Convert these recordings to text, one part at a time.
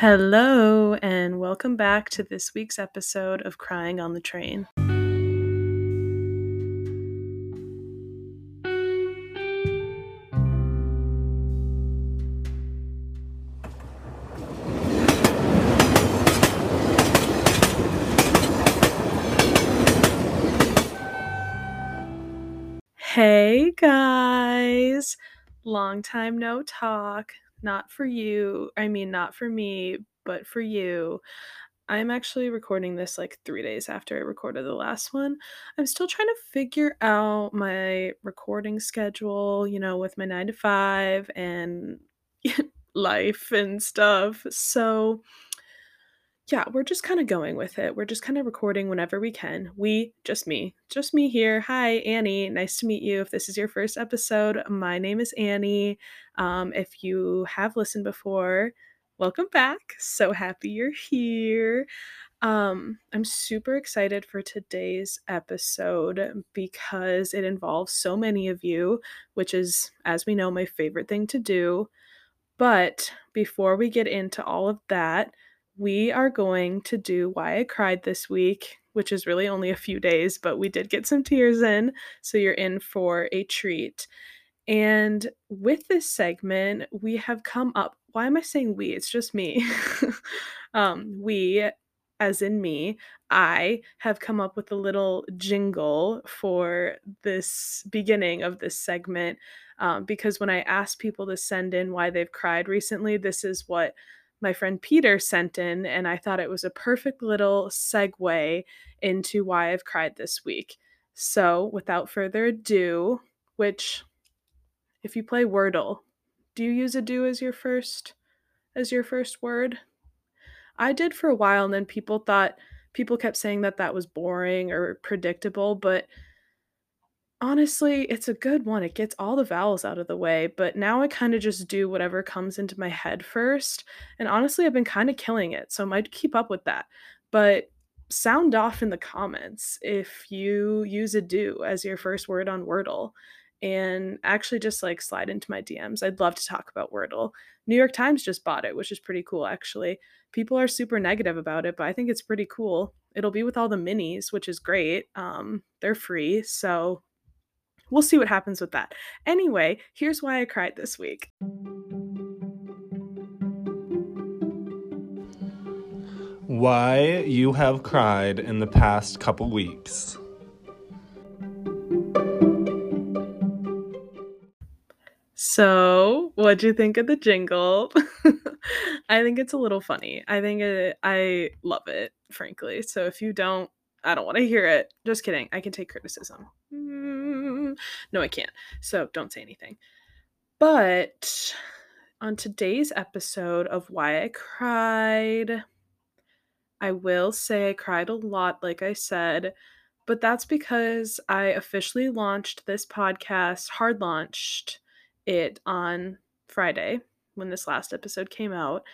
Hello, and welcome back to this week's episode of Crying on the Train. Hey guys, long time no talk. Not for you, I mean, not for me, but for you. I'm actually recording this like three days after I recorded the last one. I'm still trying to figure out my recording schedule, you know, with my nine to five and life and stuff. So, yeah, we're just kind of going with it. We're just kind of recording whenever we can. We, just me, just me here. Hi, Annie. Nice to meet you. If this is your first episode, my name is Annie. Um, if you have listened before, welcome back. So happy you're here. Um, I'm super excited for today's episode because it involves so many of you, which is, as we know, my favorite thing to do. But before we get into all of that, we are going to do Why I Cried this week, which is really only a few days, but we did get some tears in. So you're in for a treat. And with this segment, we have come up. Why am I saying we? It's just me. um, we, as in me, I have come up with a little jingle for this beginning of this segment. Um, because when I ask people to send in why they've cried recently, this is what my friend Peter sent in, and I thought it was a perfect little segue into why I've cried this week. So, without further ado, which if you play Wordle, do you use adieu as your first as your first word? I did for a while and then people thought people kept saying that that was boring or predictable, but Honestly, it's a good one. It gets all the vowels out of the way, but now I kind of just do whatever comes into my head first. And honestly, I've been kind of killing it, so I might keep up with that. But sound off in the comments if you use adieu as your first word on Wordle and actually just like slide into my DMs. I'd love to talk about Wordle. New York Times just bought it, which is pretty cool actually. People are super negative about it, but I think it's pretty cool. It'll be with all the minis, which is great. Um, they're free, so We'll see what happens with that. Anyway, here's why I cried this week. Why you have cried in the past couple weeks. So, what'd you think of the jingle? I think it's a little funny. I think it, I love it, frankly. So, if you don't, I don't want to hear it. Just kidding. I can take criticism. Mm, no, I can't. So don't say anything. But on today's episode of Why I Cried, I will say I cried a lot, like I said, but that's because I officially launched this podcast, hard launched it on Friday when this last episode came out.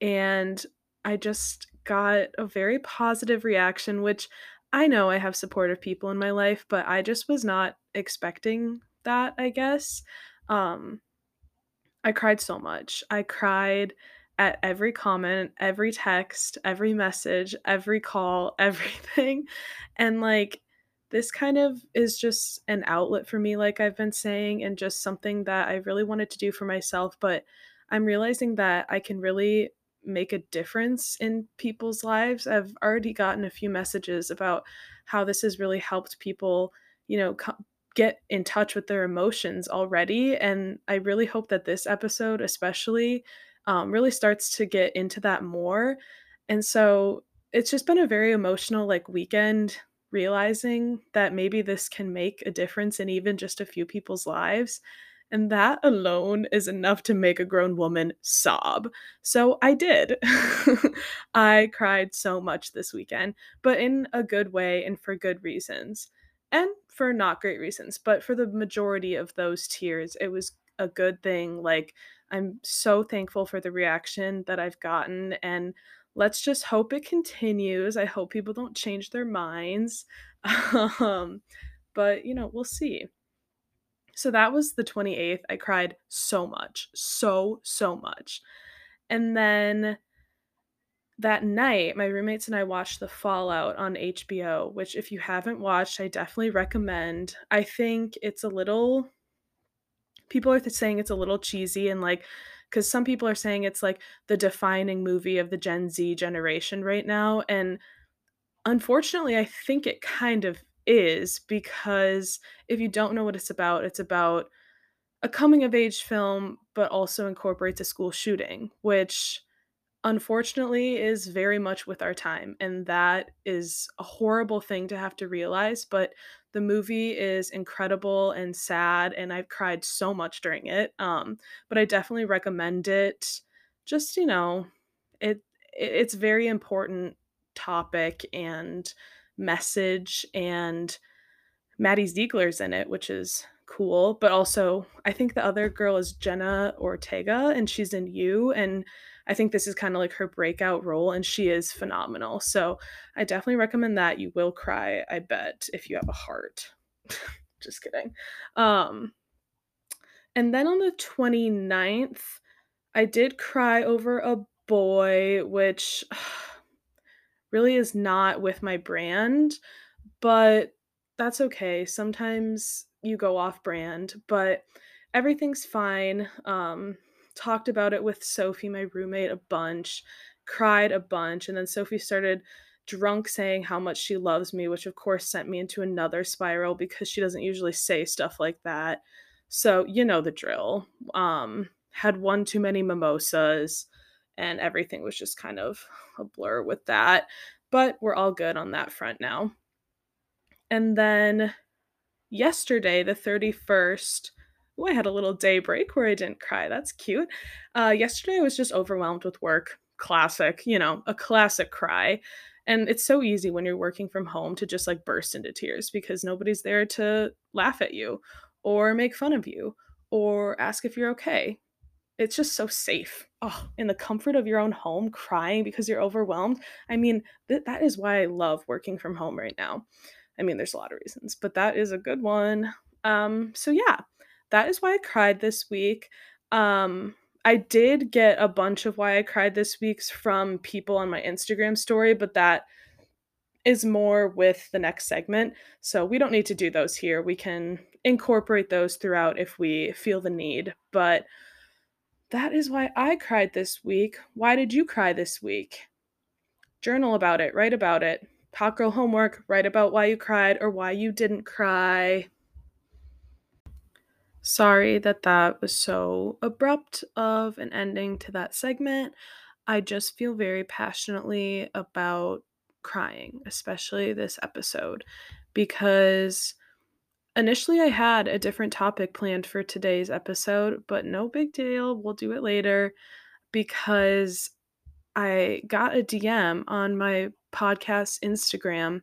And I just got a very positive reaction, which I know I have supportive people in my life, but I just was not expecting that, I guess. Um I cried so much. I cried at every comment, every text, every message, every call, everything. And like this kind of is just an outlet for me like I've been saying and just something that I really wanted to do for myself, but I'm realizing that I can really make a difference in people's lives. I've already gotten a few messages about how this has really helped people, you know, co- get in touch with their emotions already. And I really hope that this episode, especially, um, really starts to get into that more. And so it's just been a very emotional, like, weekend realizing that maybe this can make a difference in even just a few people's lives. And that alone is enough to make a grown woman sob. So I did. I cried so much this weekend, but in a good way and for good reasons. And for not great reasons, but for the majority of those tears, it was a good thing. Like, I'm so thankful for the reaction that I've gotten. And let's just hope it continues. I hope people don't change their minds. um, but, you know, we'll see. So that was the 28th. I cried so much, so, so much. And then that night, my roommates and I watched The Fallout on HBO, which if you haven't watched, I definitely recommend. I think it's a little people are saying it's a little cheesy and like because some people are saying it's like the defining movie of the Gen Z generation right now. And unfortunately, I think it kind of is because if you don't know what it's about, it's about a coming of age film, but also incorporates a school shooting, which unfortunately is very much with our time and that is a horrible thing to have to realize but the movie is incredible and sad and i've cried so much during it um but i definitely recommend it. Just you know it it's very important topic and message and Maddie Ziegler's in it, which is cool. But also, I think the other girl is Jenna Ortega, and she's in You. And I think this is kind of like her breakout role, and she is phenomenal. So I definitely recommend that. You will cry, I bet, if you have a heart. Just kidding. Um, and then on the 29th, I did cry over a boy, which really is not with my brand, but that's okay. Sometimes you go off brand, but everything's fine. Um, talked about it with Sophie, my roommate, a bunch, cried a bunch, and then Sophie started drunk saying how much she loves me, which of course sent me into another spiral because she doesn't usually say stuff like that. So, you know the drill. Um, had one too many mimosas, and everything was just kind of a blur with that. But we're all good on that front now. And then yesterday, the 31st, oh, I had a little day break where I didn't cry. That's cute. Uh, yesterday, I was just overwhelmed with work. Classic, you know, a classic cry. And it's so easy when you're working from home to just like burst into tears because nobody's there to laugh at you or make fun of you or ask if you're okay. It's just so safe. Oh, in the comfort of your own home, crying because you're overwhelmed. I mean, th- that is why I love working from home right now. I mean, there's a lot of reasons, but that is a good one. Um, so yeah, that is why I cried this week. Um, I did get a bunch of why I cried this week from people on my Instagram story, but that is more with the next segment. So we don't need to do those here. We can incorporate those throughout if we feel the need. But that is why I cried this week. Why did you cry this week? Journal about it, write about it. Hot girl homework, write about why you cried or why you didn't cry. Sorry that that was so abrupt of an ending to that segment. I just feel very passionately about crying, especially this episode, because initially I had a different topic planned for today's episode, but no big deal. We'll do it later because I got a DM on my podcast Instagram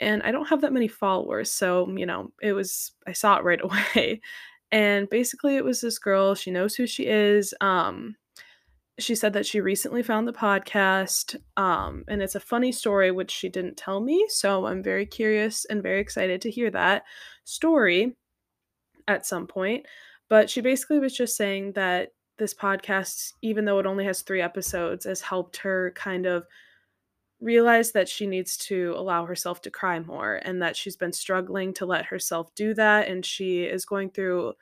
and I don't have that many followers. So, you know, it was, I saw it right away. And basically, it was this girl. She knows who she is. Um, she said that she recently found the podcast. Um, and it's a funny story, which she didn't tell me. So I'm very curious and very excited to hear that story at some point. But she basically was just saying that this podcast, even though it only has three episodes, has helped her kind of realize that she needs to allow herself to cry more and that she's been struggling to let herself do that. And she is going through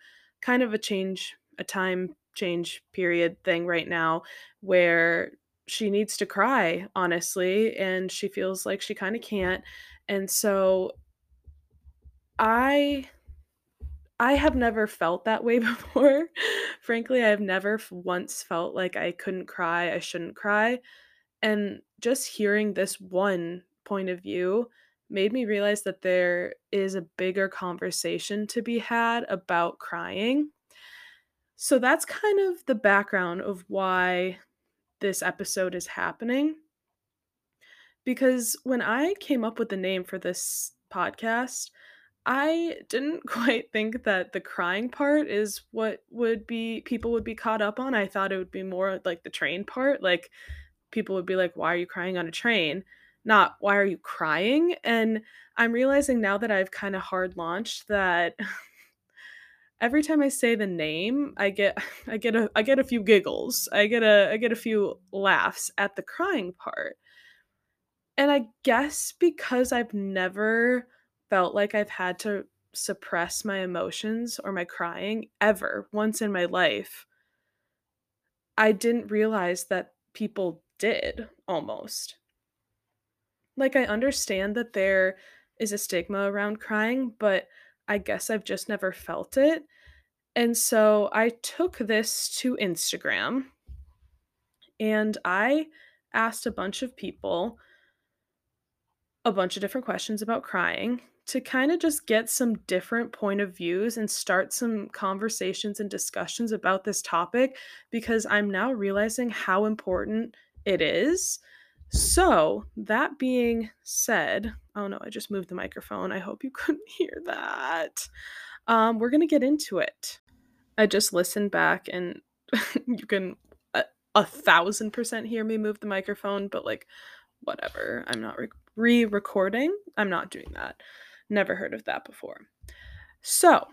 kind of a change, a time change period thing right now where she needs to cry, honestly, and she feels like she kind of can't. And so I I have never felt that way before. Frankly, I've never once felt like I couldn't cry, I shouldn't cry. And just hearing this one point of view made me realize that there is a bigger conversation to be had about crying. So that's kind of the background of why this episode is happening. Because when I came up with the name for this podcast, I didn't quite think that the crying part is what would be people would be caught up on. I thought it would be more like the train part, like people would be like, Why are you crying on a train? Not why are you crying? And I'm realizing now that I've kind of hard launched that every time I say the name, I get I get a I get a few giggles. I get a I get a few laughs at the crying part. And I guess because I've never felt like I've had to suppress my emotions or my crying ever once in my life, I didn't realize that people did almost. Like, I understand that there is a stigma around crying, but I guess I've just never felt it. And so I took this to Instagram and I asked a bunch of people a bunch of different questions about crying to kind of just get some different point of views and start some conversations and discussions about this topic because I'm now realizing how important it is. So, that being said, oh no, I just moved the microphone. I hope you couldn't hear that. Um, we're going to get into it. I just listened back and you can a, a thousand percent hear me move the microphone, but like, whatever. I'm not re recording. I'm not doing that. Never heard of that before. So,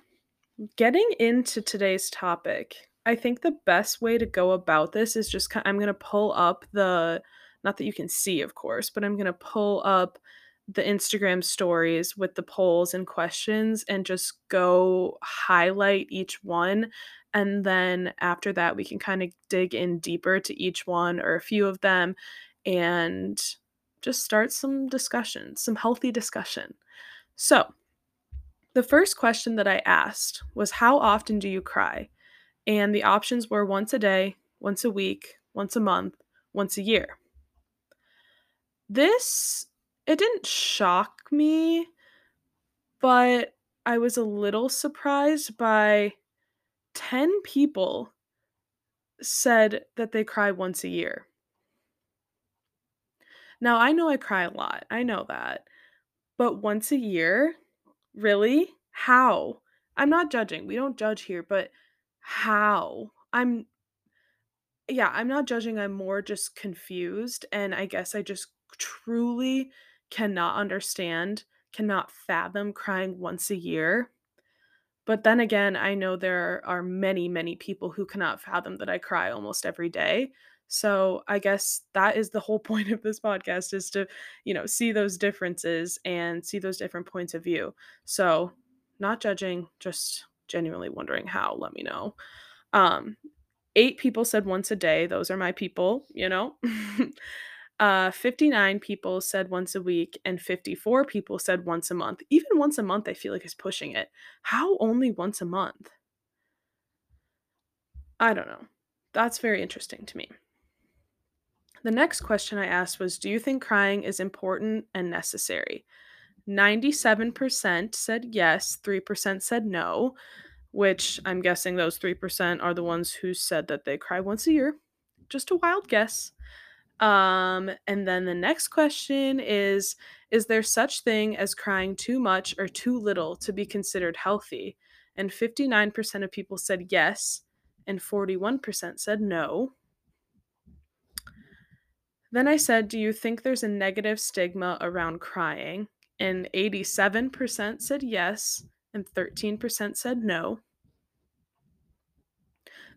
getting into today's topic, I think the best way to go about this is just I'm going to pull up the not that you can see, of course, but I'm going to pull up the Instagram stories with the polls and questions and just go highlight each one. And then after that, we can kind of dig in deeper to each one or a few of them and just start some discussion, some healthy discussion. So, the first question that I asked was How often do you cry? And the options were once a day, once a week, once a month, once a year. This, it didn't shock me, but I was a little surprised by 10 people said that they cry once a year. Now, I know I cry a lot. I know that. But once a year? Really? How? I'm not judging. We don't judge here, but how? I'm yeah, I'm not judging. I'm more just confused and I guess I just truly cannot understand, cannot fathom crying once a year. But then again, I know there are many, many people who cannot fathom that I cry almost every day. So I guess that is the whole point of this podcast is to, you know, see those differences and see those different points of view. So not judging, just genuinely wondering how, let me know. Um, eight people said once a day. Those are my people, you know. uh, 59 people said once a week, and 54 people said once a month. Even once a month, I feel like is pushing it. How only once a month? I don't know. That's very interesting to me. The next question I asked was Do you think crying is important and necessary? 97% said yes, 3% said no, which I'm guessing those 3% are the ones who said that they cry once a year. Just a wild guess. Um, and then the next question is Is there such thing as crying too much or too little to be considered healthy? And 59% of people said yes, and 41% said no. Then I said, Do you think there's a negative stigma around crying? And 87% said yes, and 13% said no.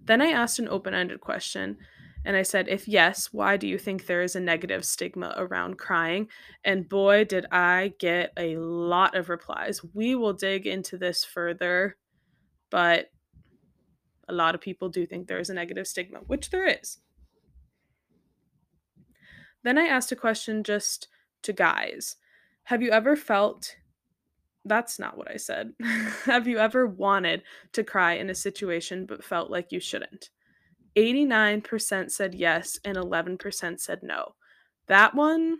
Then I asked an open ended question, and I said, If yes, why do you think there is a negative stigma around crying? And boy, did I get a lot of replies. We will dig into this further, but a lot of people do think there is a negative stigma, which there is. Then I asked a question just to guys. Have you ever felt that's not what I said. Have you ever wanted to cry in a situation but felt like you shouldn't? 89% said yes and 11% said no. That one,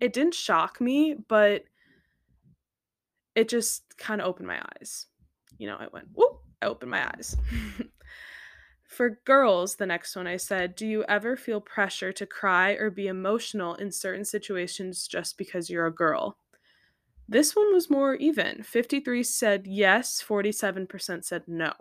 it didn't shock me, but it just kind of opened my eyes. You know, I went, whoop, I opened my eyes. For girls, the next one I said, Do you ever feel pressure to cry or be emotional in certain situations just because you're a girl? This one was more even. 53 said yes, 47% said no.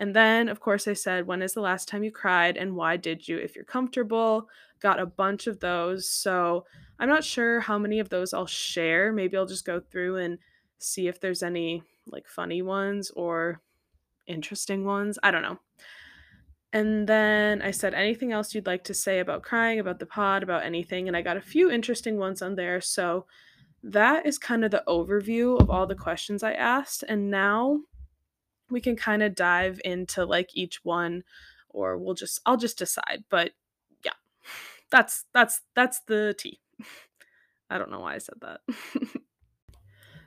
And then, of course, I said, When is the last time you cried and why did you? If you're comfortable, got a bunch of those. So I'm not sure how many of those I'll share. Maybe I'll just go through and see if there's any like funny ones or interesting ones. I don't know. And then I said, anything else you'd like to say about crying, about the pod, about anything? And I got a few interesting ones on there. So that is kind of the overview of all the questions I asked. And now we can kind of dive into like each one or we'll just I'll just decide. But yeah. That's that's that's the tea. I don't know why I said that.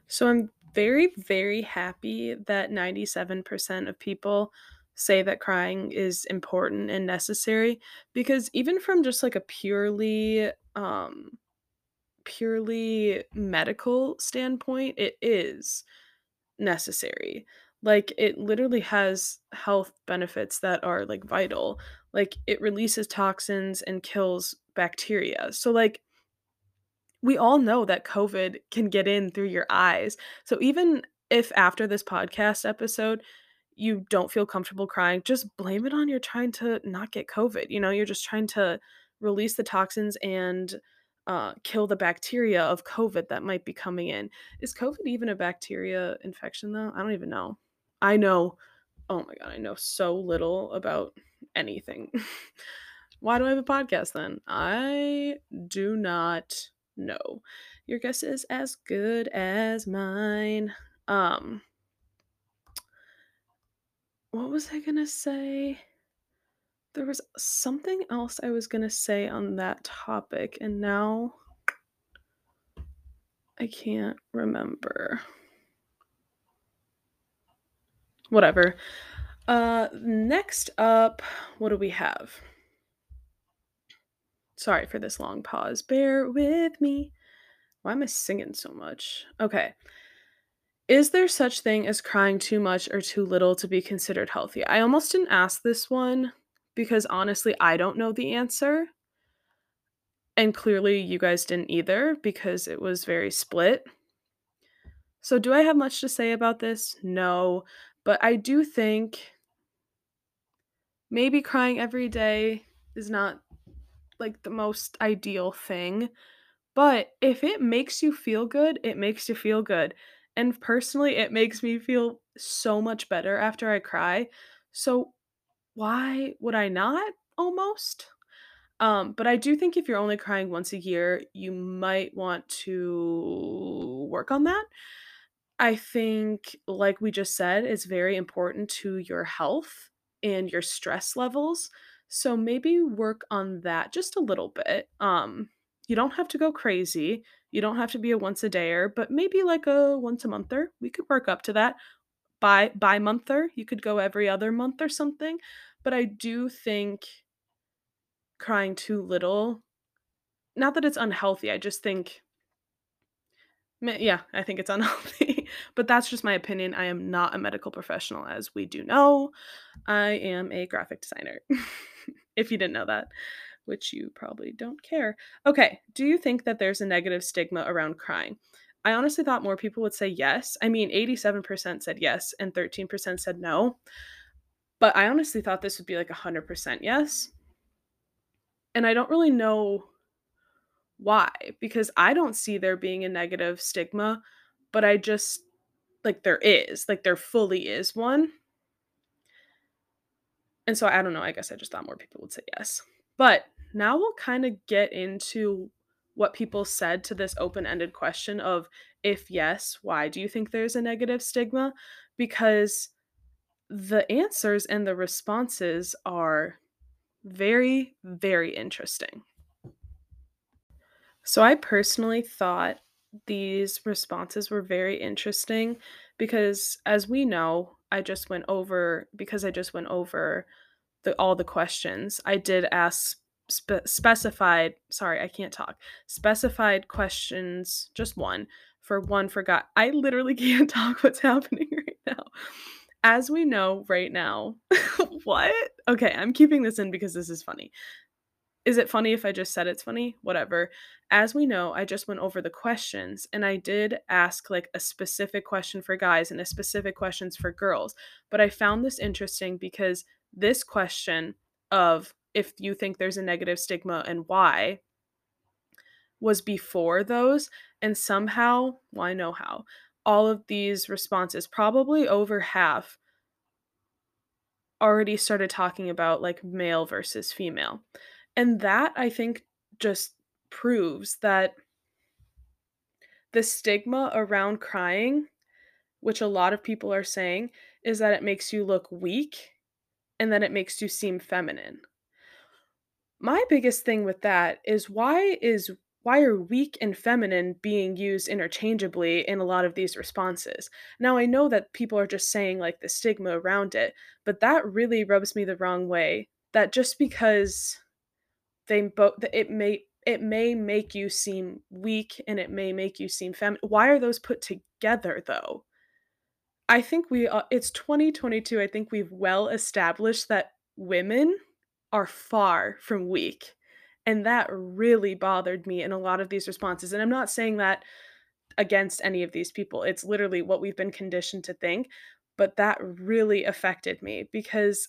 so I'm very very happy that 97% of people say that crying is important and necessary because even from just like a purely um purely medical standpoint it is necessary. Like it literally has health benefits that are like vital. Like it releases toxins and kills bacteria. So like we all know that covid can get in through your eyes so even if after this podcast episode you don't feel comfortable crying just blame it on you're trying to not get covid you know you're just trying to release the toxins and uh, kill the bacteria of covid that might be coming in is covid even a bacteria infection though i don't even know I know, oh my god, I know so little about anything. Why do I have a podcast then? I do not know. Your guess is as good as mine. Um what was I going to say? There was something else I was going to say on that topic and now I can't remember whatever. Uh, next up, what do we have? Sorry for this long pause. Bear with me. Why am I singing so much? Okay. Is there such thing as crying too much or too little to be considered healthy? I almost didn't ask this one because honestly, I don't know the answer. And clearly, you guys didn't either because it was very split. So, do I have much to say about this? No. But I do think maybe crying every day is not like the most ideal thing. But if it makes you feel good, it makes you feel good. And personally, it makes me feel so much better after I cry. So why would I not almost? Um, but I do think if you're only crying once a year, you might want to work on that. I think, like we just said, it's very important to your health and your stress levels. So maybe work on that just a little bit. Um, you don't have to go crazy. You don't have to be a once a dayer, but maybe like a once a monther. We could work up to that. By by monther, you could go every other month or something. But I do think crying too little, not that it's unhealthy. I just think yeah, I think it's unhealthy. but that's just my opinion. I am not a medical professional, as we do know. I am a graphic designer, if you didn't know that, which you probably don't care. Okay, do you think that there's a negative stigma around crying? I honestly thought more people would say yes. I mean, 87% said yes, and 13% said no. But I honestly thought this would be like 100% yes. And I don't really know why? Because I don't see there being a negative stigma, but I just like there is, like there fully is one. And so I don't know, I guess I just thought more people would say yes. But now we'll kind of get into what people said to this open-ended question of if yes, why do you think there's a negative stigma? Because the answers and the responses are very very interesting. So I personally thought these responses were very interesting because as we know, I just went over because I just went over the all the questions. I did ask spe- specified, sorry, I can't talk. Specified questions, just one for one forgot. I literally can't talk what's happening right now. As we know right now, what? Okay, I'm keeping this in because this is funny. Is it funny if I just said it's funny? Whatever. As we know, I just went over the questions and I did ask like a specific question for guys and a specific questions for girls. But I found this interesting because this question of if you think there's a negative stigma and why was before those and somehow, well I know how, all of these responses, probably over half, already started talking about like male versus female. And that I think just proves that the stigma around crying, which a lot of people are saying, is that it makes you look weak and that it makes you seem feminine. My biggest thing with that is why is why are weak and feminine being used interchangeably in a lot of these responses? Now I know that people are just saying like the stigma around it, but that really rubs me the wrong way. That just because they both it may it may make you seem weak and it may make you seem feminine. Why are those put together though? I think we uh, it's 2022. I think we've well established that women are far from weak. And that really bothered me in a lot of these responses. And I'm not saying that against any of these people. It's literally what we've been conditioned to think, but that really affected me because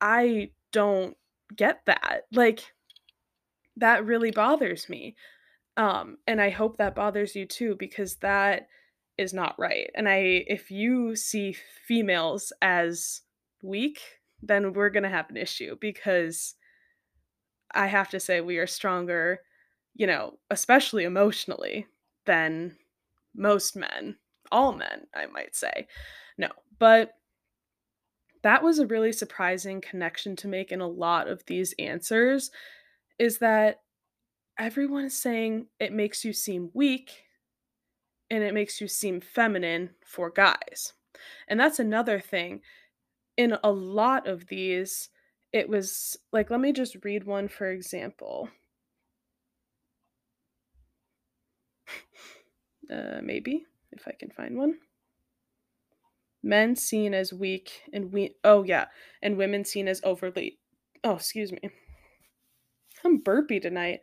I don't get that. Like that really bothers me. Um and I hope that bothers you too because that is not right. And I if you see females as weak, then we're going to have an issue because I have to say we are stronger, you know, especially emotionally than most men. All men, I might say. No, but that was a really surprising connection to make in a lot of these answers is that everyone is saying it makes you seem weak and it makes you seem feminine for guys. And that's another thing. In a lot of these, it was like, let me just read one for example. Uh, maybe, if I can find one. Men seen as weak and we, oh yeah, and women seen as overly, oh, excuse me. I'm burpy tonight.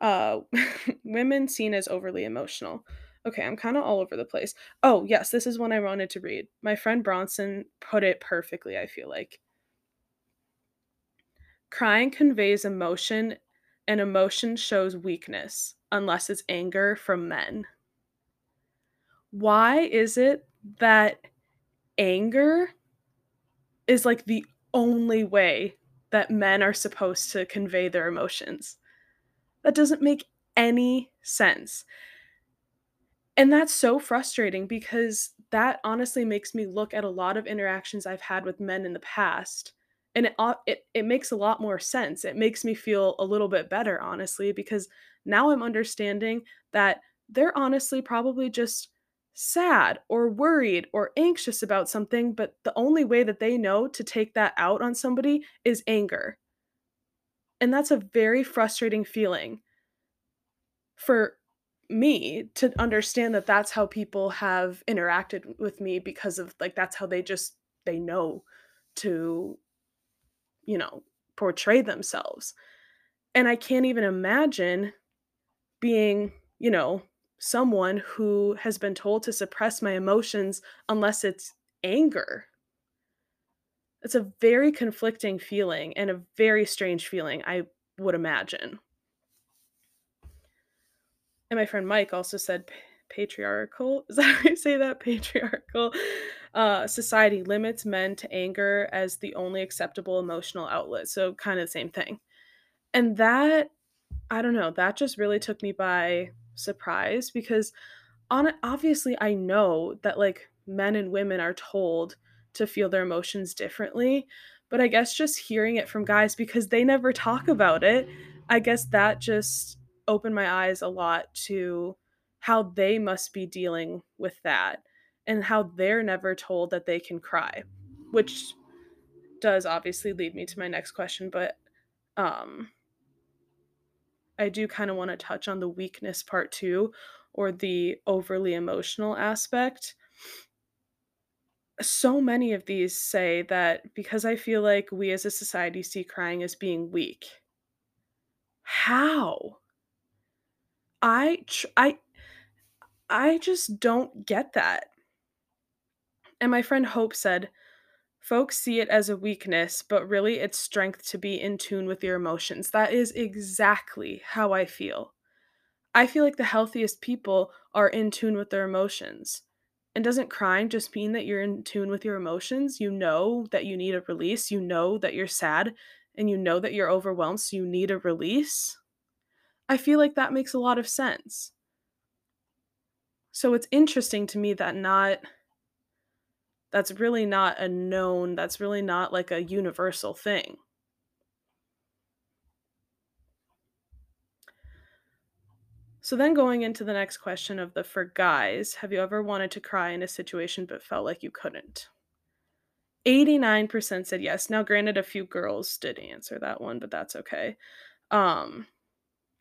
Uh, women seen as overly emotional. Okay, I'm kind of all over the place. Oh, yes, this is one I wanted to read. My friend Bronson put it perfectly, I feel like. Crying conveys emotion, and emotion shows weakness, unless it's anger from men. Why is it that anger is like the only way that men are supposed to convey their emotions? That doesn't make any sense. And that's so frustrating because that honestly makes me look at a lot of interactions I've had with men in the past and it it it makes a lot more sense. It makes me feel a little bit better honestly because now I'm understanding that they're honestly probably just sad or worried or anxious about something, but the only way that they know to take that out on somebody is anger. And that's a very frustrating feeling for me to understand that that's how people have interacted with me because of like that's how they just they know to you know portray themselves and i can't even imagine being you know someone who has been told to suppress my emotions unless it's anger it's a very conflicting feeling and a very strange feeling i would imagine and my friend Mike also said patriarchal. Is that how you say that? Patriarchal uh, society limits men to anger as the only acceptable emotional outlet. So, kind of the same thing. And that, I don't know, that just really took me by surprise because on obviously I know that like men and women are told to feel their emotions differently, but I guess just hearing it from guys because they never talk about it, I guess that just opened my eyes a lot to how they must be dealing with that and how they're never told that they can cry, which does obviously lead me to my next question, but um I do kind of want to touch on the weakness part too or the overly emotional aspect. So many of these say that because I feel like we as a society see crying as being weak. How? I tr- I I just don't get that. And my friend Hope said, folks see it as a weakness, but really it's strength to be in tune with your emotions. That is exactly how I feel. I feel like the healthiest people are in tune with their emotions. And doesn't crying just mean that you're in tune with your emotions? You know that you need a release, you know that you're sad, and you know that you're overwhelmed, so you need a release? I feel like that makes a lot of sense. So it's interesting to me that not that's really not a known, that's really not like a universal thing. So then going into the next question of the for guys, have you ever wanted to cry in a situation but felt like you couldn't? 89% said yes. Now granted a few girls did answer that one, but that's okay. Um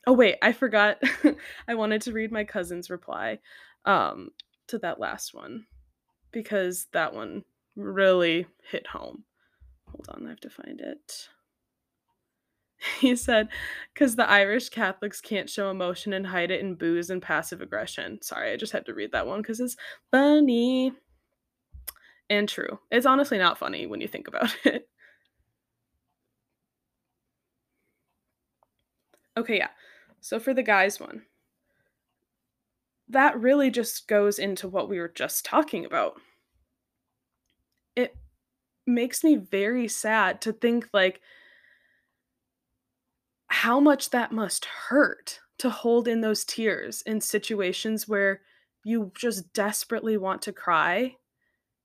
Oh wait, I forgot. I wanted to read my cousin's reply um to that last one because that one really hit home. Hold on, I have to find it. He said, because the Irish Catholics can't show emotion and hide it in booze and passive aggression. Sorry, I just had to read that one because it's funny and true. It's honestly not funny when you think about it. Okay, yeah. So for the guys one, that really just goes into what we were just talking about. It makes me very sad to think like how much that must hurt to hold in those tears in situations where you just desperately want to cry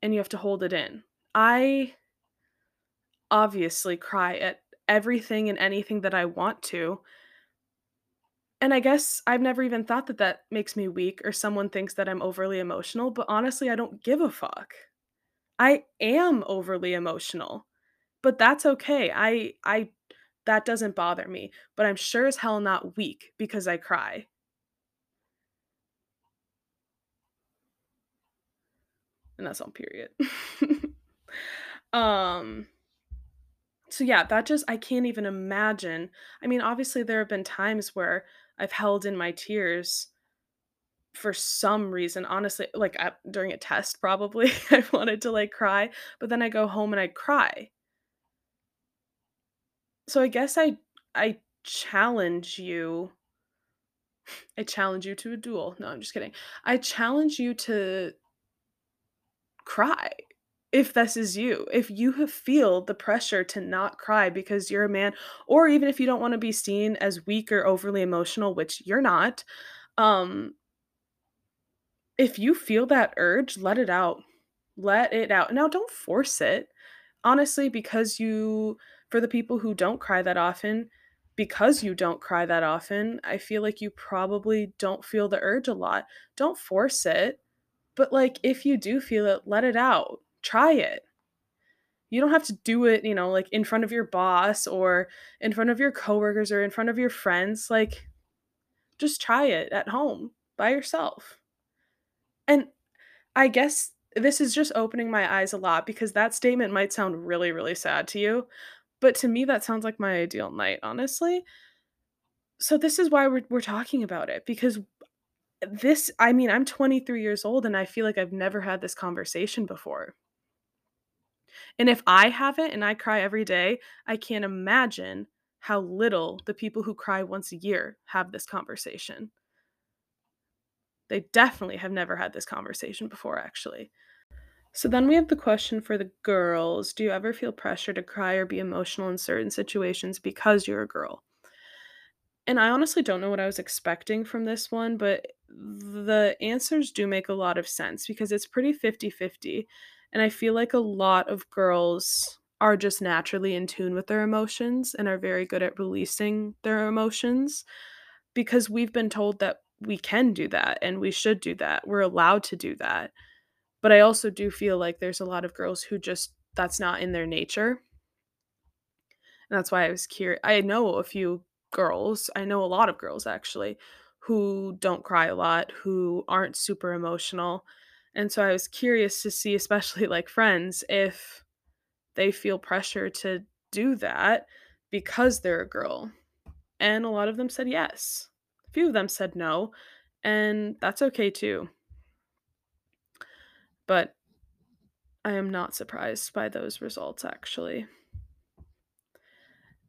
and you have to hold it in. I obviously cry at everything and anything that I want to. And I guess I've never even thought that that makes me weak or someone thinks that I'm overly emotional, but honestly, I don't give a fuck. I am overly emotional, but that's okay. I I that doesn't bother me, but I'm sure as hell not weak because I cry. And that's on period. um so yeah, that just I can't even imagine. I mean, obviously there have been times where I've held in my tears for some reason, honestly, like at, during a test probably I wanted to like cry, but then I go home and I cry. So I guess I I challenge you I challenge you to a duel. No, I'm just kidding. I challenge you to cry if this is you. If you have feel the pressure to not cry because you're a man or even if you don't want to be seen as weak or overly emotional, which you're not, um if you feel that urge, let it out. Let it out. Now don't force it. Honestly, because you for the people who don't cry that often, because you don't cry that often, I feel like you probably don't feel the urge a lot. Don't force it, but like if you do feel it, let it out. Try it. You don't have to do it, you know, like in front of your boss or in front of your coworkers or in front of your friends. Like just try it at home by yourself. And I guess this is just opening my eyes a lot because that statement might sound really, really sad to you, but to me, that sounds like my ideal night, honestly. So this is why we're we're talking about it because this I mean, I'm 23 years old and I feel like I've never had this conversation before. And if I haven't and I cry every day, I can't imagine how little the people who cry once a year have this conversation. They definitely have never had this conversation before, actually. So then we have the question for the girls Do you ever feel pressure to cry or be emotional in certain situations because you're a girl? And I honestly don't know what I was expecting from this one, but the answers do make a lot of sense because it's pretty 50 50. And I feel like a lot of girls are just naturally in tune with their emotions and are very good at releasing their emotions because we've been told that we can do that and we should do that. We're allowed to do that. But I also do feel like there's a lot of girls who just that's not in their nature. And that's why I was curious. I know a few girls, I know a lot of girls actually, who don't cry a lot, who aren't super emotional. And so I was curious to see, especially like friends, if they feel pressure to do that because they're a girl. And a lot of them said yes. A few of them said no. And that's okay too. But I am not surprised by those results actually.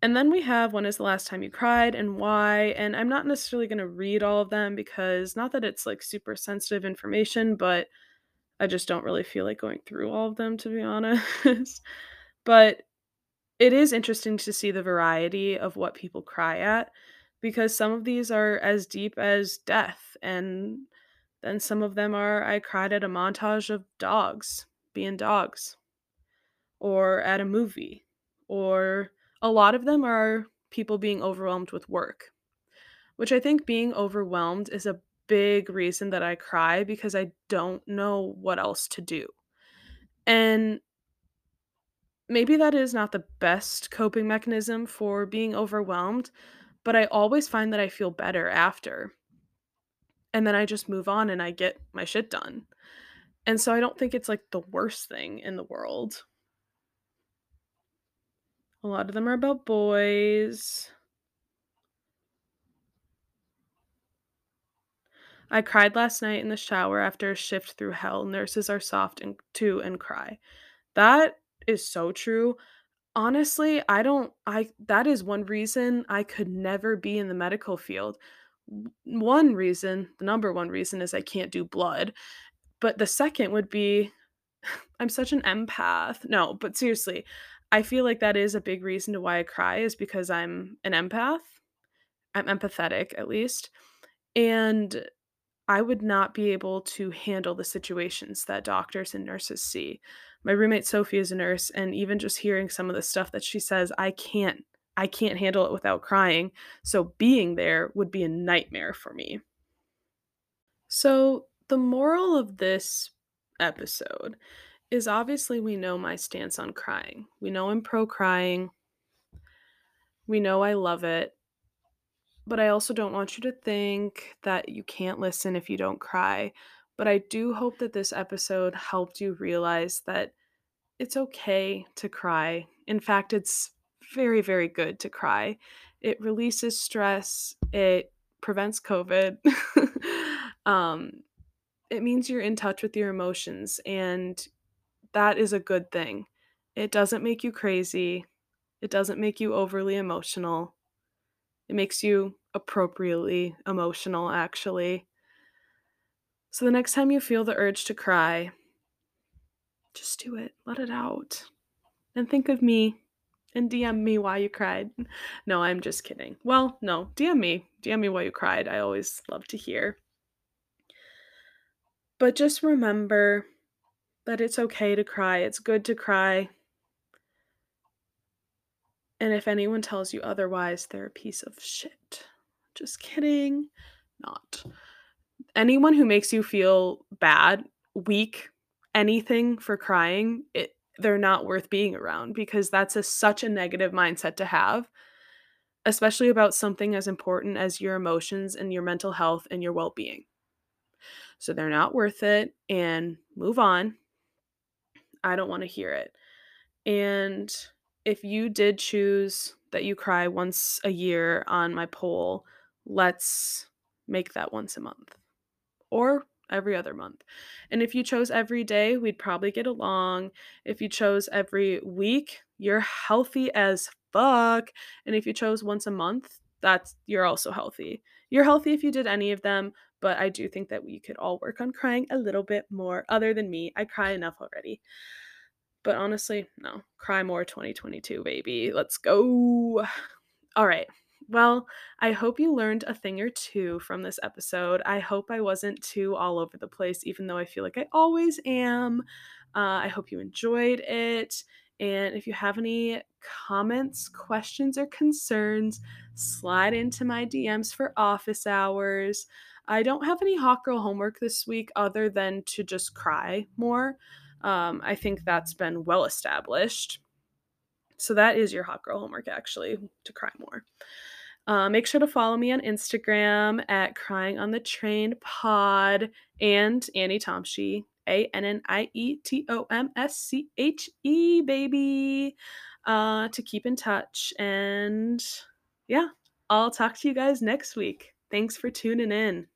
And then we have when is the last time you cried and why? And I'm not necessarily going to read all of them because not that it's like super sensitive information, but I just don't really feel like going through all of them, to be honest. but it is interesting to see the variety of what people cry at because some of these are as deep as death, and then some of them are I cried at a montage of dogs being dogs or at a movie, or a lot of them are people being overwhelmed with work, which I think being overwhelmed is a big reason that I cry because I don't know what else to do. And maybe that is not the best coping mechanism for being overwhelmed, but I always find that I feel better after. And then I just move on and I get my shit done. And so I don't think it's like the worst thing in the world. A lot of them are about boys. I cried last night in the shower after a shift through hell. Nurses are soft and too and cry. That is so true. Honestly, I don't I that is one reason I could never be in the medical field. One reason, the number one reason is I can't do blood. But the second would be I'm such an empath. No, but seriously, I feel like that is a big reason to why I cry is because I'm an empath. I'm empathetic at least. And I would not be able to handle the situations that doctors and nurses see. My roommate Sophie is a nurse and even just hearing some of the stuff that she says, I can't I can't handle it without crying. So being there would be a nightmare for me. So the moral of this episode is obviously we know my stance on crying. We know I'm pro crying. We know I love it. But I also don't want you to think that you can't listen if you don't cry. But I do hope that this episode helped you realize that it's okay to cry. In fact, it's very, very good to cry. It releases stress, it prevents COVID. um, it means you're in touch with your emotions, and that is a good thing. It doesn't make you crazy, it doesn't make you overly emotional. It makes you appropriately emotional, actually. So the next time you feel the urge to cry, just do it. Let it out. And think of me and DM me why you cried. No, I'm just kidding. Well, no, DM me. DM me why you cried. I always love to hear. But just remember that it's okay to cry. It's good to cry. And if anyone tells you otherwise, they're a piece of shit. Just kidding. Not. Anyone who makes you feel bad, weak, anything for crying, it they're not worth being around because that's a such a negative mindset to have, especially about something as important as your emotions and your mental health and your well-being. So they're not worth it and move on. I don't want to hear it. And if you did choose that you cry once a year on my poll, let's make that once a month or every other month. And if you chose every day, we'd probably get along. If you chose every week, you're healthy as fuck. And if you chose once a month, that's you're also healthy. You're healthy if you did any of them, but I do think that we could all work on crying a little bit more other than me. I cry enough already. But honestly, no. Cry more 2022, baby. Let's go. All right. Well, I hope you learned a thing or two from this episode. I hope I wasn't too all over the place, even though I feel like I always am. Uh, I hope you enjoyed it. And if you have any comments, questions, or concerns, slide into my DMs for office hours. I don't have any hot girl homework this week other than to just cry more. Um, I think that's been well established. So that is your hot girl homework, actually, to cry more. Uh, make sure to follow me on Instagram at Crying on the Train Pod and Annie Tomsche, A N N I E T O M S C H E, baby, uh, to keep in touch. And yeah, I'll talk to you guys next week. Thanks for tuning in.